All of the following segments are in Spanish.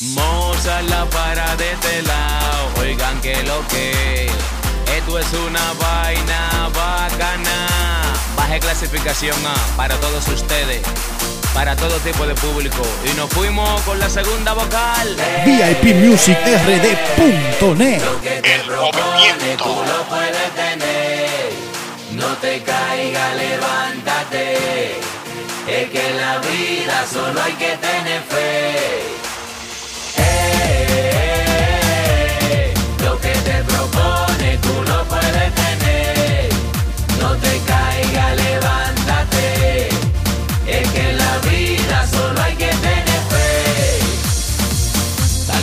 Moza la para de este lado, oigan que lo que esto es una vaina bacana. Baje clasificación A para todos ustedes, para todo tipo de público. Y nos fuimos con la segunda vocal. VIPmusicRD.net Lo que te propone tú lo puedes tener. No te caiga, levántate. Es que en la vida solo hay que tener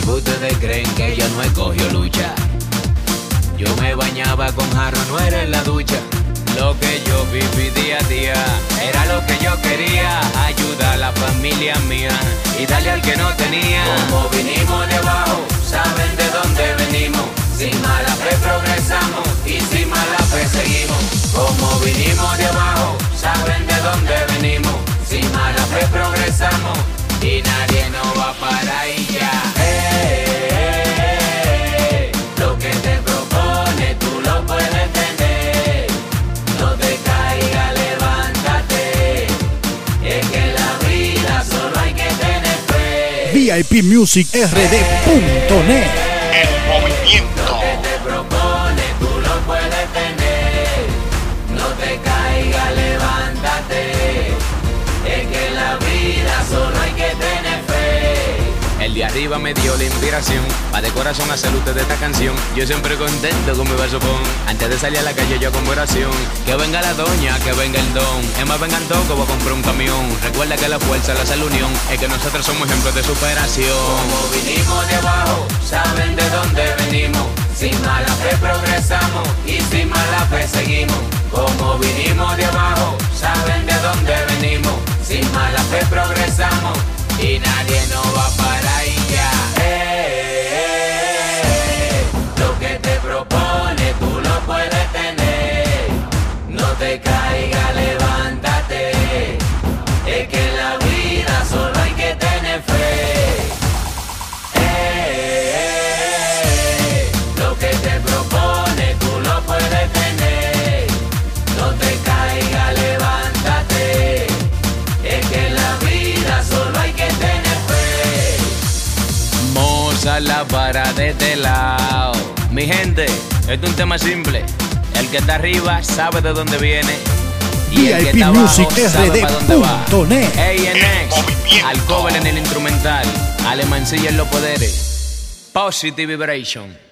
ustedes creen que yo no escogió lucha. Yo me bañaba con jarro, no era en la ducha. Lo que yo viví día a día era lo que yo quería. Ayudar a la familia mía y darle al que no tenía. Como vinimos de abajo, saben de dónde venimos. Sin mala fe progresamos y sin mala fe seguimos. Como vinimos de abajo, saben de dónde venimos. Sin mala fe progresamos y nadie VIPmusicRD.net arriba me dio la inspiración para de corazón hacer usted esta canción. Yo siempre contento con mi varsopón. Antes de salir a la calle yo con oración. Que venga la doña, que venga el don. Es más, vengan todos que voy a comprar un camión. Recuerda que la fuerza, la la unión. Es que nosotros somos ejemplos de superación. Como vinimos de abajo, saben de dónde venimos. Sin mala fe progresamos y sin mala fe seguimos. Como vinimos de abajo, saben de dónde venimos. Sin mala fe progresamos y nadie la para de este lado. Mi gente, esto es un tema simple. El que está arriba sabe de dónde viene. Y el que está abajo sabe para dónde va. ANX, al cover en el instrumental, Alemancilla en los poderes. Positive Vibration.